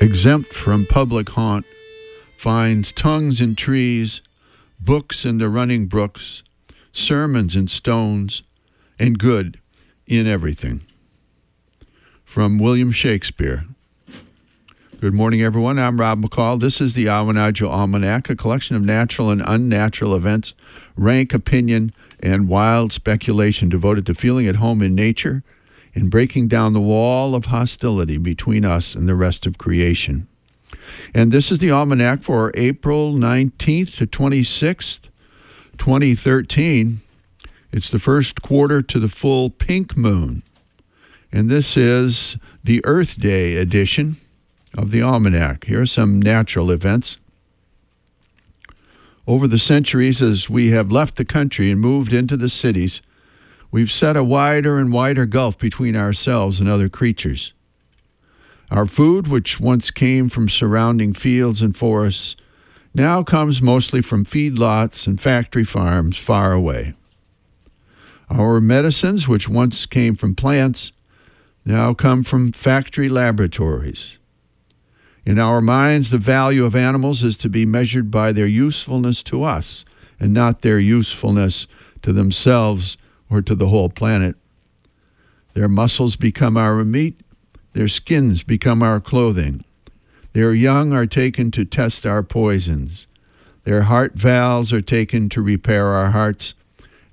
exempt from public haunt finds tongues in trees, books in the running brooks, sermons in stones, and good in everything. From William Shakespeare. Good morning, everyone. I'm Rob McCall. This is the Awanadjo Almanac, a collection of natural and unnatural events, rank opinion, and wild speculation devoted to feeling at home in nature and breaking down the wall of hostility between us and the rest of creation. And this is the almanac for April 19th to 26th, 2013. It's the first quarter to the full pink moon. And this is the Earth Day edition of the almanac. Here are some natural events. Over the centuries, as we have left the country and moved into the cities, we've set a wider and wider gulf between ourselves and other creatures. Our food, which once came from surrounding fields and forests, now comes mostly from feedlots and factory farms far away. Our medicines, which once came from plants, now come from factory laboratories. In our minds, the value of animals is to be measured by their usefulness to us and not their usefulness to themselves or to the whole planet. Their muscles become our meat, their skins become our clothing. Their young are taken to test our poisons. Their heart valves are taken to repair our hearts,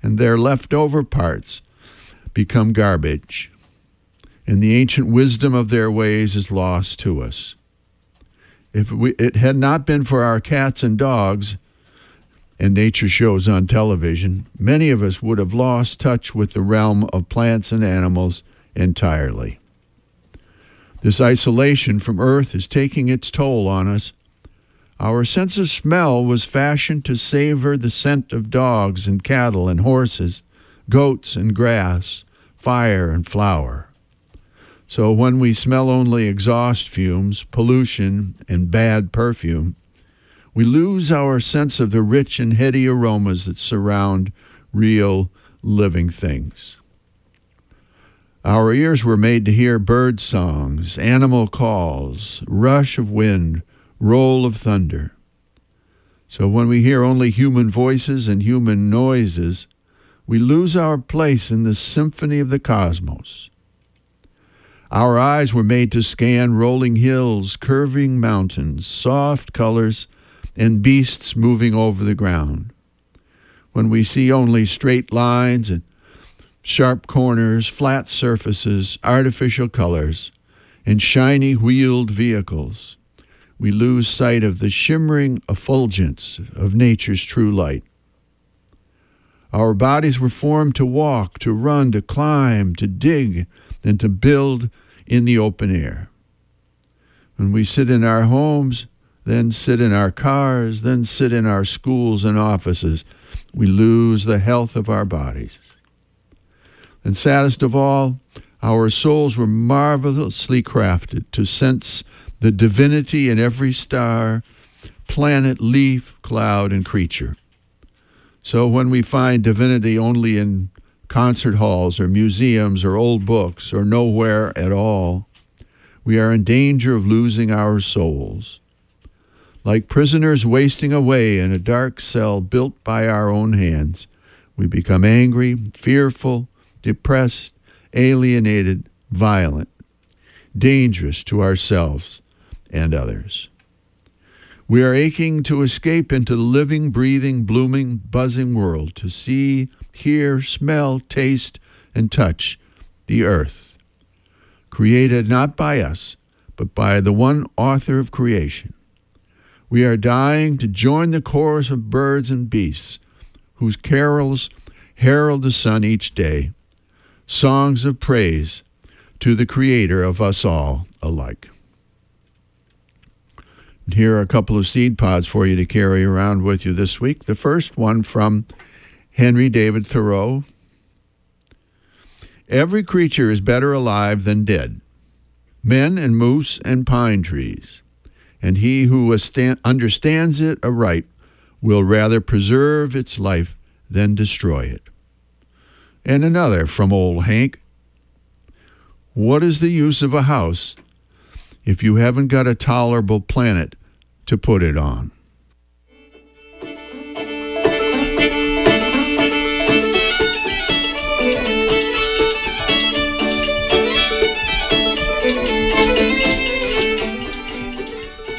and their leftover parts become garbage. And the ancient wisdom of their ways is lost to us. If we, it had not been for our cats and dogs and nature shows on television, many of us would have lost touch with the realm of plants and animals entirely. This isolation from earth is taking its toll on us. Our sense of smell was fashioned to savor the scent of dogs and cattle and horses, goats and grass, fire and flower. So when we smell only exhaust fumes, pollution, and bad perfume, we lose our sense of the rich and heady aromas that surround real living things. Our ears were made to hear bird songs, animal calls, rush of wind, roll of thunder. So when we hear only human voices and human noises, we lose our place in the symphony of the cosmos. Our eyes were made to scan rolling hills, curving mountains, soft colors, and beasts moving over the ground. When we see only straight lines and sharp corners, flat surfaces, artificial colors, and shiny wheeled vehicles, we lose sight of the shimmering effulgence of nature's true light. Our bodies were formed to walk, to run, to climb, to dig, and to build in the open air. When we sit in our homes, then sit in our cars, then sit in our schools and offices, we lose the health of our bodies. And saddest of all, our souls were marvelously crafted to sense the divinity in every star, planet, leaf, cloud, and creature. So when we find divinity only in concert halls or museums or old books or nowhere at all, we are in danger of losing our souls. Like prisoners wasting away in a dark cell built by our own hands, we become angry, fearful, depressed, alienated, violent, dangerous to ourselves and others. We are aching to escape into the living, breathing, blooming, buzzing world to see, hear, smell, taste, and touch the earth, created not by us, but by the one author of creation. We are dying to join the chorus of birds and beasts whose carols herald the sun each day songs of praise to the Creator of us all alike. Here are a couple of seed pods for you to carry around with you this week. The first one from Henry David Thoreau. Every creature is better alive than dead, men and moose and pine trees, and he who understands it aright will rather preserve its life than destroy it. And another from old Hank. What is the use of a house if you haven't got a tolerable planet to put it on.